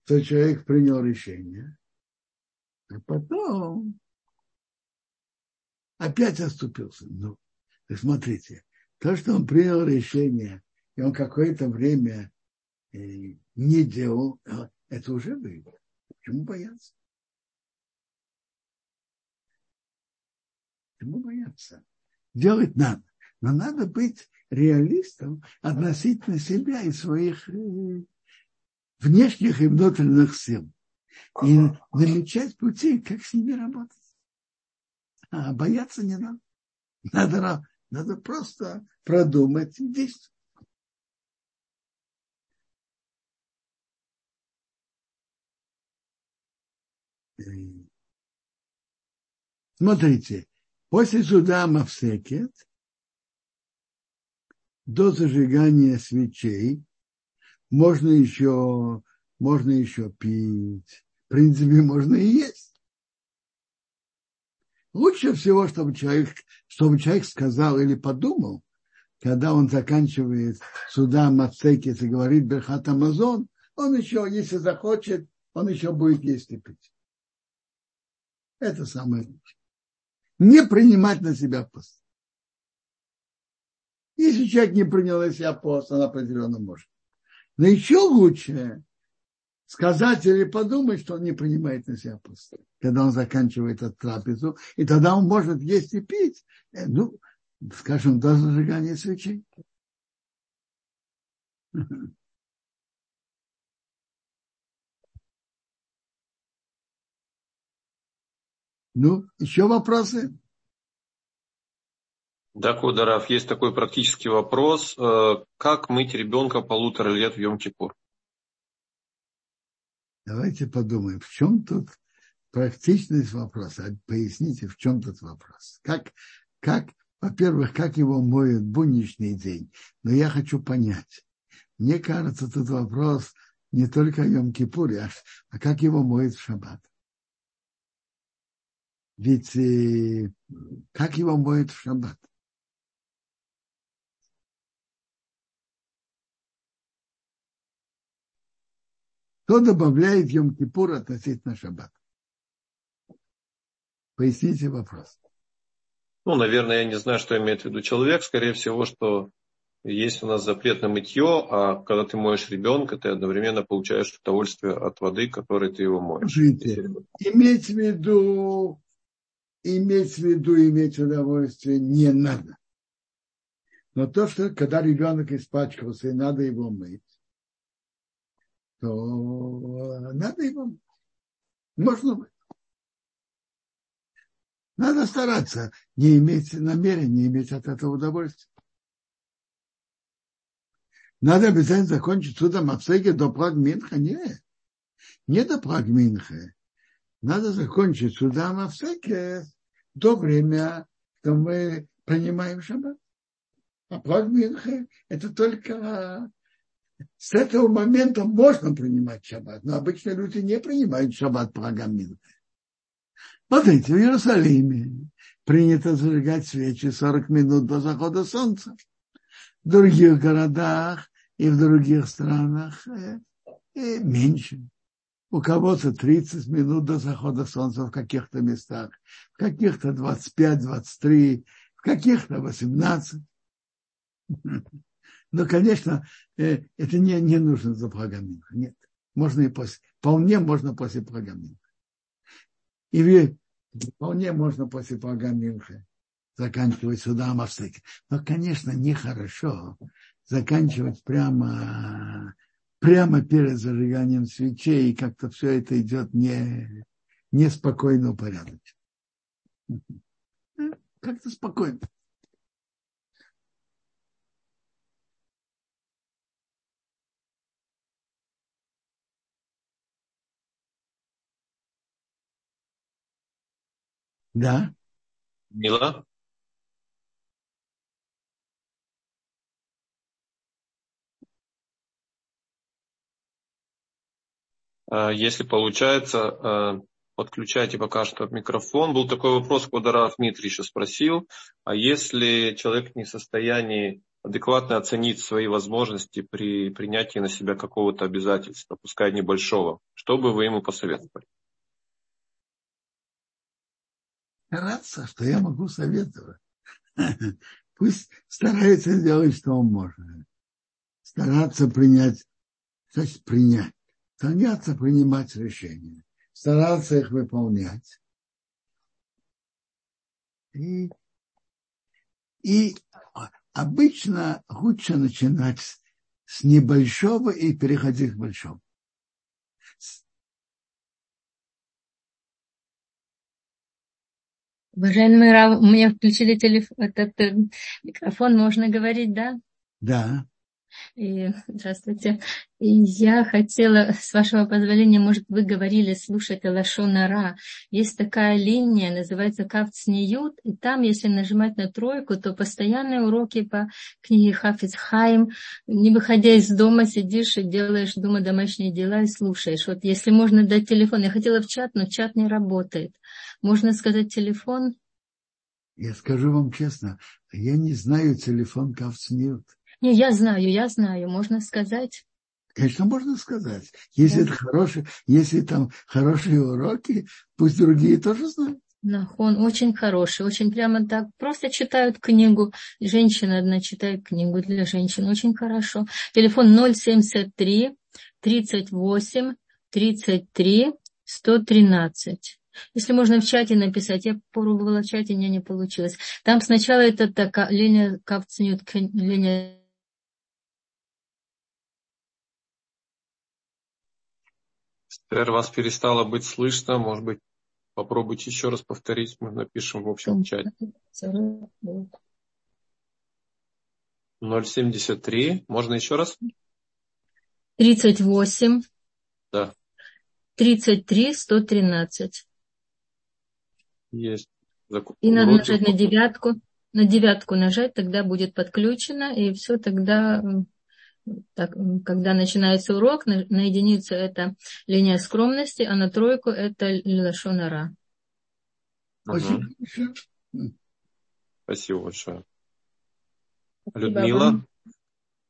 что человек принял решение, а потом опять оступился. Ну, смотрите, то, что он принял решение, и он какое-то время э, не делал, а это уже выиграл. Почему бояться? Почему бояться? Делать надо. Но надо быть реалистом относительно себя и своих э, внешних и внутренних сил. И намечать пути, как с ними работать. А бояться не надо. Надо, надо просто продумать и действовать. Смотрите, после суда Мавсекет до зажигания свечей можно еще, можно еще пить. В принципе, можно и есть. Лучше всего, чтобы человек, чтобы человек сказал или подумал, когда он заканчивает суда Мацекет и говорит Берхат Амазон, он еще, если захочет, он еще будет есть и пить. Это самое лучшее. Не принимать на себя пост. Если человек не принял на себя пост, он определенно может. Но еще лучше сказать или подумать, что он не принимает на себя пост, когда он заканчивает эту трапезу, и тогда он может есть и пить, э, ну, скажем, до зажигания свечей. (laughs) Ну, еще вопросы? Да, Кударов, есть такой практический вопрос. Э, как мыть ребенка полутора лет в Йом-Кипур? Давайте подумаем, в чем тут практичность вопроса. Поясните, в чем тут вопрос. Как, как, во-первых, как его моют будничный день. Но я хочу понять. Мне кажется, тут вопрос не только о Йом-Кипуре, а, а как его моют в шаббат. Ведь э, как его моют в шаббат? Кто добавляет Йом-Кипур относительно шаббата? Поясните вопрос. Ну, наверное, я не знаю, что имеет в виду человек. Скорее всего, что есть у нас запрет на мытье, а когда ты моешь ребенка, ты одновременно получаешь удовольствие от воды, которой ты его моешь. Смотрите, иметь в виду, иметь в виду, иметь удовольствие не надо. Но то, что когда ребенок испачкался и надо его мыть, то надо его. Можно. Надо стараться не иметь намерения, иметь от этого удовольствие. Надо обязательно закончить судом Апсеки до Прагминха? Нет. Не до Прагминха. Надо закончить судом Апсеки до времени, что мы принимаем шаббат. А Прагминха – это только с этого момента можно принимать шаббат, но обычно люди не принимают шаббат Прагминха. Смотрите, в Иерусалиме принято зажигать свечи 40 минут до захода солнца. В других городах и в других странах э, э, меньше. У кого-то 30 минут до захода солнца в каких-то местах, в каких-то 25-23, в каких-то 18. Но, конечно, э, это не, не нужно за Прагаминха. Нет. Можно и после. Вполне можно после Прагаминха. И вполне можно после Пагаминха заканчивать сюда Мавстык. Но, конечно, нехорошо заканчивать прямо, прямо перед зажиганием свечей, и как-то все это идет не, неспокойно, упорядочно. Как-то спокойно. Да. Мила? А, если получается, а, подключайте пока что микрофон. Был такой вопрос, куда Раф Дмитрий еще спросил. А если человек не в состоянии адекватно оценить свои возможности при принятии на себя какого-то обязательства, пускай небольшого, что бы вы ему посоветовали? Стараться, что я могу советовать. (laughs) Пусть старается сделать, что он может. Стараться принять, значит, принять. Стараться принимать решения. Стараться их выполнять. И, и обычно лучше начинать с небольшого и переходить к большому. Уважаемый Рав, меня включили телефон, этот э, микрофон, можно говорить, да? Да. И, здравствуйте. И я хотела, с вашего позволения, может, вы говорили слушать Лашонара. Есть такая линия, называется Кавцниют, и там, если нажимать на тройку, то постоянные уроки по книге Хафиз Хайм, не выходя из дома, сидишь и делаешь дома домашние дела и слушаешь. Вот если можно дать телефон, я хотела в чат, но чат не работает. Можно сказать телефон? Я скажу вам честно, я не знаю телефон Кавцниют. Не, я знаю, я знаю, можно сказать. Конечно, можно сказать. Если да. это хорошие, если там хорошие уроки, пусть другие тоже знают. Он очень хороший, очень прямо так. Просто читают книгу. Женщина одна читает книгу для женщин. Очень хорошо. Телефон 073 38 33 113. Если можно в чате написать, я пробовала в чате, у меня не получилось. Там сначала это такая линия Кавцнют, линия Эстер, вас перестало быть слышно. Может быть, попробуйте еще раз повторить. Мы напишем в общем чате. 073. Можно еще раз? 38. Да. 33, 113. Есть. И надо нажать на девятку. На девятку нажать, тогда будет подключено, и все тогда, так, когда начинается урок, на, на единицу это линия скромности, а на тройку это лашонара. Спасибо большое. Спасибо большое. Людмила. Вам.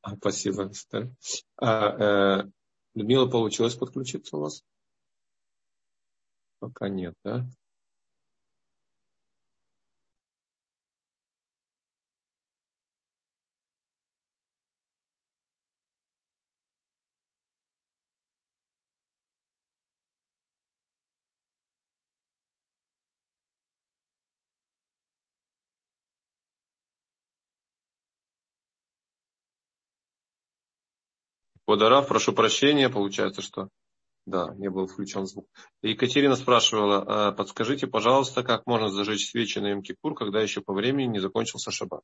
А, спасибо, Эстер. А, э, Людмила, получилось подключиться у вас? Пока нет, да? Водорав, прошу прощения, получается, что да, не был включен звук. Екатерина спрашивала, «А подскажите, пожалуйста, как можно зажечь свечи на Йом-Кипур, когда еще по времени не закончился шаббат?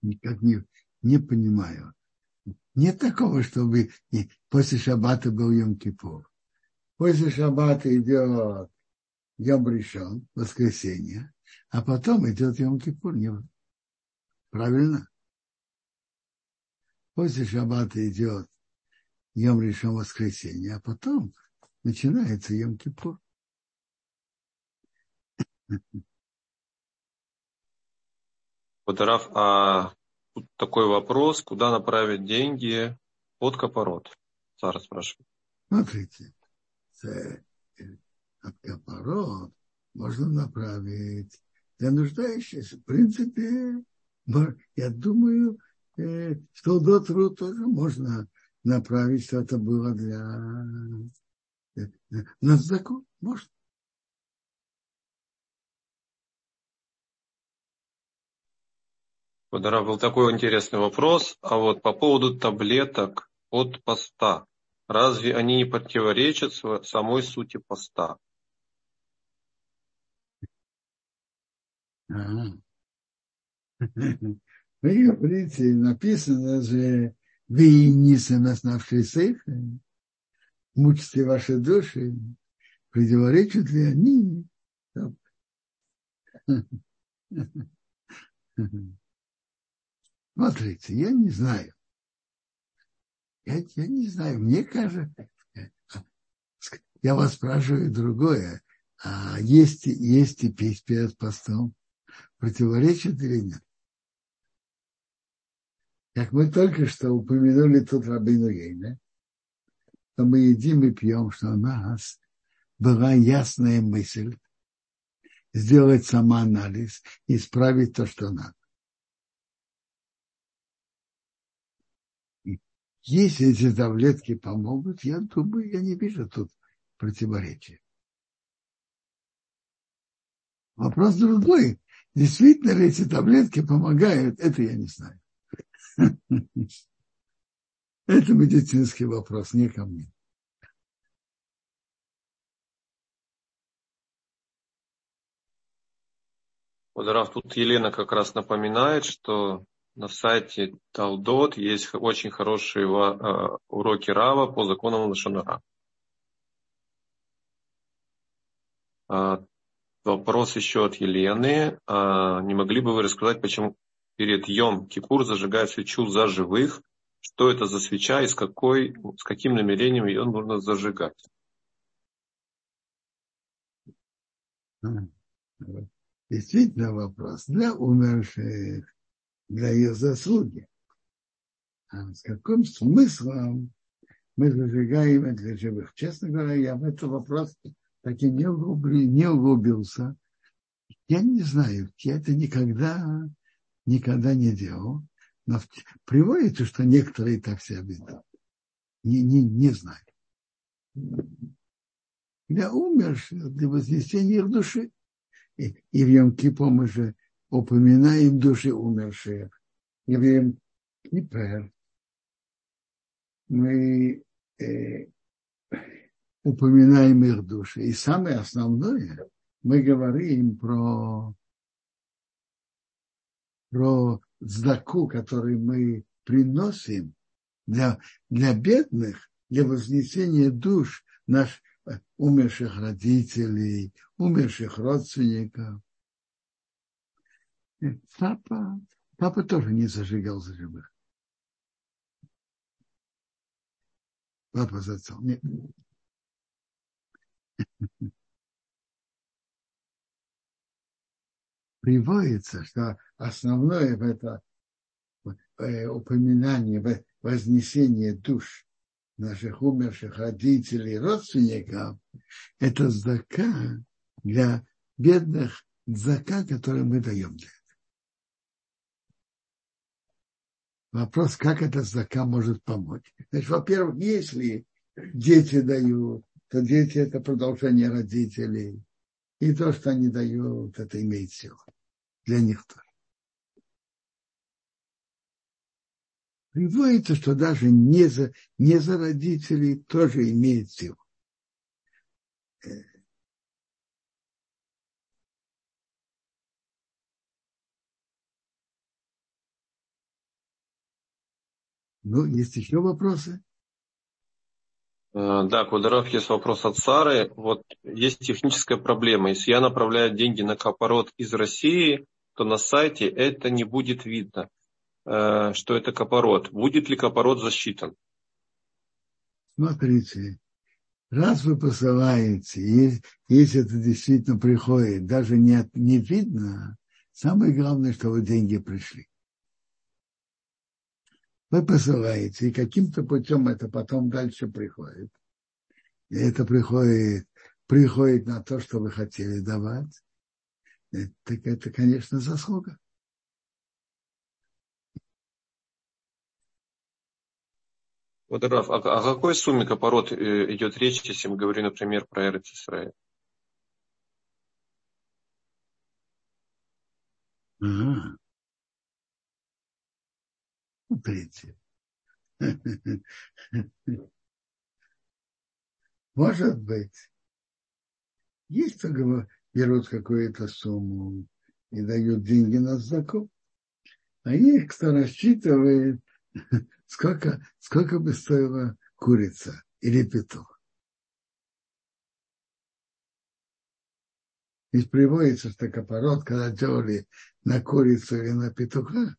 Никак не, не понимаю. Нет такого, чтобы после шаббата был Йом-Кипур. После шаббата идет Йом Ришон, воскресенье, а потом идет Йом-Кипур. Правильно? После шаббата идет Йом решен воскресенье, а потом начинается Йом Кипур. Батараф, а тут такой вопрос, куда направить деньги от Капорот? Сара спрашивает. Смотрите, от Капорот можно направить для нуждающихся. В принципе, я думаю, что до тру тоже можно направить, что это было для на закон. Можно. Водора, был такой интересный вопрос. А вот по поводу таблеток от поста. Разве они не противоречат самой сути поста? Ага. (laughs) Вы говорите, написано же вы не наснавшие сейфы, мучите ваши души, противоречат ли они? Смотрите, я не знаю. Я, я не знаю, мне кажется, я вас спрашиваю другое. А есть, есть и петь перед постом, противоречит или нет? Как мы только что упомянули тут Рабину Ейна, то мы едим и пьем, что у нас была ясная мысль сделать самоанализ и исправить то, что надо. Если эти таблетки помогут, я думаю, я не вижу тут противоречия. Вопрос другой. Действительно ли эти таблетки помогают, это я не знаю. (laughs) Это медицинский вопрос, не ко мне. Вот, тут Елена как раз напоминает, что на сайте Талдот есть очень хорошие а, уроки Рава по законам Лошанара. А, вопрос еще от Елены. А, не могли бы вы рассказать, почему перед Йом Кипур зажигает свечу за живых. Что это за свеча и с, какой, с каким намерением ее нужно зажигать? Действительно вопрос для умерших, для ее заслуги. А с каким смыслом мы зажигаем для живых? Честно говоря, я в этот вопрос так и не углубился. Я не знаю, я это никогда никогда не делал, но приводится, что некоторые так себя ведут. Не, не, не знаю. Для умерших, для вознесения их души. И, и в Йом-Кипо мы же упоминаем души умерших. И в Йом-Кипер мы э, упоминаем их души. И самое основное, мы говорим про про знаку, который мы приносим для, для бедных, для вознесения душ наш, э, умерших родителей, умерших родственников. Э, папа, папа тоже не зажигал за живых. Папа за отцом. Нет. (laughs) Приводится, что основное в это э, упоминание, вознесение душ наших умерших родителей, родственников, это зака для бедных, зака, который мы даем для этого. Вопрос, как эта зака может помочь. Значит, во-первых, если дети дают, то дети – это продолжение родителей. И то, что они дают, это имеет силу. Для них тоже. Приводится, что даже не за, не за родителей тоже имеет силу. Ну, есть еще вопросы? Э, да, Квадоров, есть вопрос от Сары. Вот есть техническая проблема. Если я направляю деньги на капорот из России, то на сайте это не будет видно, что это капорот. Будет ли капорот засчитан? Смотрите, раз вы посылаете, если это действительно приходит, даже не, не видно, самое главное, что вы деньги пришли вы посылаете, и каким-то путем это потом дальше приходит. И это приходит, приходит на то, что вы хотели давать. Так это, конечно, заслуга. Вот, Раф, о, о какой сумме капорот э, идет речь, если мы говорим, например, про Эрец Исраиль? Ага. Смотрите. Может быть, есть кто берут какую-то сумму и дают деньги на закуп, а есть кто рассчитывает, (laughs) сколько, сколько бы стоила курица или петух. Ведь приводится, что капорот, когда делали на курицу или на петуха,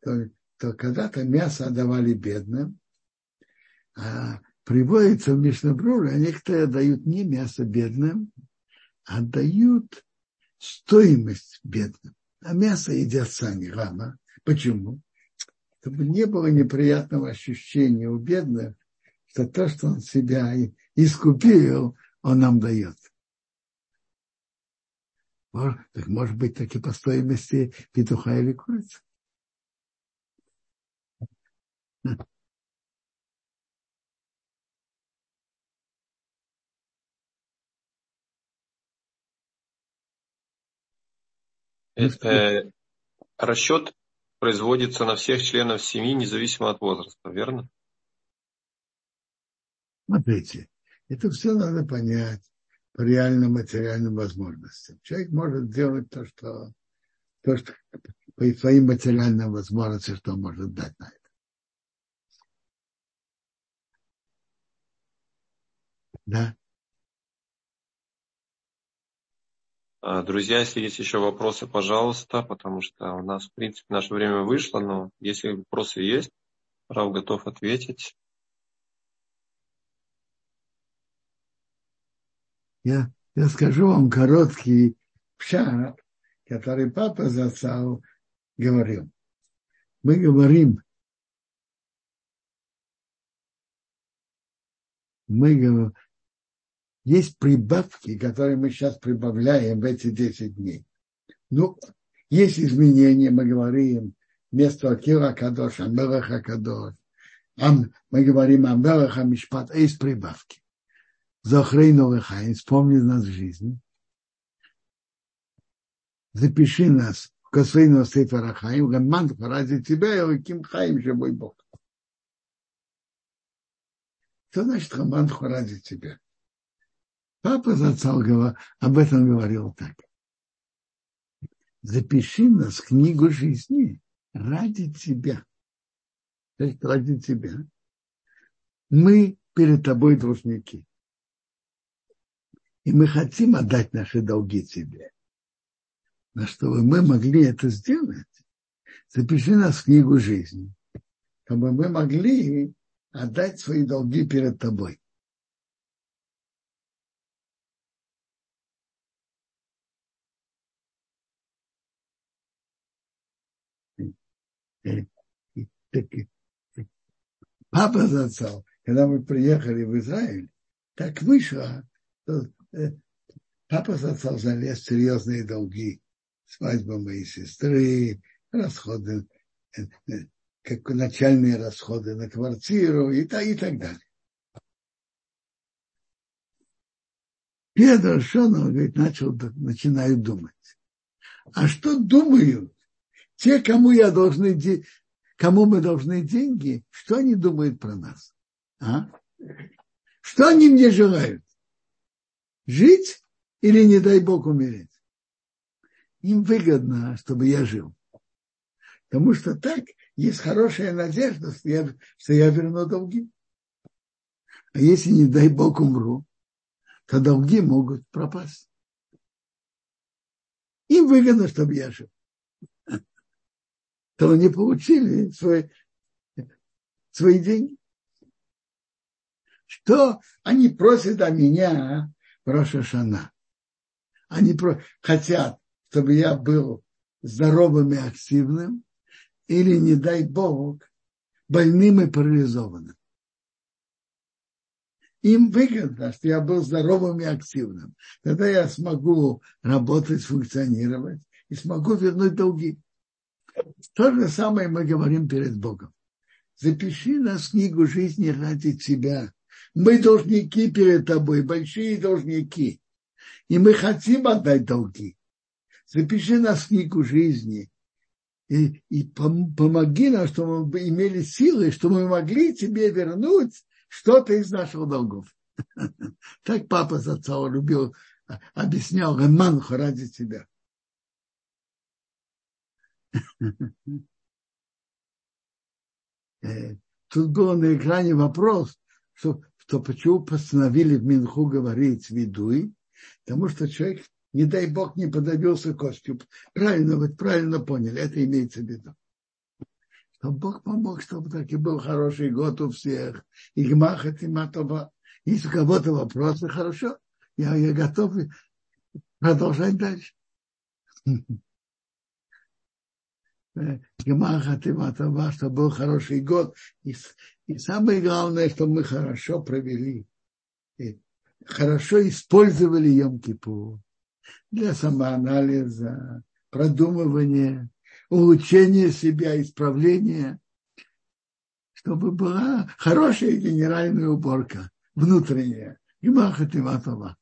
то, то когда-то мясо отдавали бедным, а приводится в Мишнабруре, а некоторые дают не мясо бедным, а дают стоимость бедным. А мясо едят сами рано. Почему? Чтобы не было неприятного ощущения у бедных, что то, что он себя искупил, он нам дает. Может, так может быть, так и по стоимости петуха или курицы. Это, расчет производится на всех членов семьи, независимо от возраста, верно? Смотрите, это все надо понять по реальным материальным возможностям. Человек может делать то, что, то, что по своим материальным возможностям, что может дать на это. Да. А, друзья, если есть еще вопросы, пожалуйста, потому что у нас, в принципе, наше время вышло, но если вопросы есть, Рав готов ответить. Я, я скажу вам короткий пшат, который папа застал, говорил. Мы говорим, мы говорим, есть прибавки, которые мы сейчас прибавляем в эти 10 дней. Ну, есть изменения, мы говорим, вместо Акила Кадош, Амелаха Кадош, мы говорим Амелаха Мишпат, есть прибавки. Захрейну Лехайн, вспомни нас в жизни. Запиши нас в Косвейну Сейфара Хаим, Гамман ради тебя и Ким Хаим, же мой Бог. Что значит Гамман ради тебя? Папа Зацал об этом говорил так. Запиши нас книгу жизни ради тебя. То есть ради тебя. Мы перед тобой должники. И мы хотим отдать наши долги тебе. Но чтобы мы могли это сделать, запиши нас в книгу жизни, чтобы мы могли отдать свои долги перед тобой. Папа зацал, когда мы приехали в Израиль, так вышло, что э, папа зацал залез в серьезные долги. Свадьба моей сестры, расходы, э, э, как начальные расходы на квартиру и, так, и так далее. Педро Шонов, говорит, начал, начинаю думать. А что думают те, кому я должны, кому мы должны деньги, что они думают про нас? А? Что они мне желают? Жить или, не дай Бог, умереть? Им выгодно, чтобы я жил. Потому что так есть хорошая надежда, что я, что я верну долги. А если, не дай Бог, умру, то долги могут пропасть. Им выгодно, чтобы я жил. То они получили свои, свои деньги. Что они просят о меня в Рошашана? Они про... хотят, чтобы я был здоровым и активным, или, не дай Бог, больным и парализованным. Им выгодно, что я был здоровым и активным. Тогда я смогу работать, функционировать и смогу вернуть долги. То же самое мы говорим перед Богом. Запиши нас в книгу жизни ради тебя. Мы должники перед тобой, большие должники. И мы хотим отдать долги. Запиши нас в книгу жизни и, и помоги нам, чтобы мы имели силы, чтобы мы могли тебе вернуть что-то из наших долгов. (laughs) Так папа за отца любил, объяснял Реманху ради тебя. Э, тут был на экране вопрос, что, что почему постановили в Минху говорить «видуй», потому что человек не дай Бог, не подавился костью. Правильно, вот правильно поняли, это имеется в виду. Чтобы Бог помог, чтобы таки был хороший год у всех. И гмахат и матова. Если у кого-то вопросы, хорошо, я, я готов продолжать дальше. Гмахат и матова, чтобы был хороший год. И, и самое главное, что мы хорошо провели. И хорошо использовали Йом-Кипур для самоанализа, продумывания, улучшения себя, исправления, чтобы была хорошая генеральная уборка, внутренняя. И махат и матова.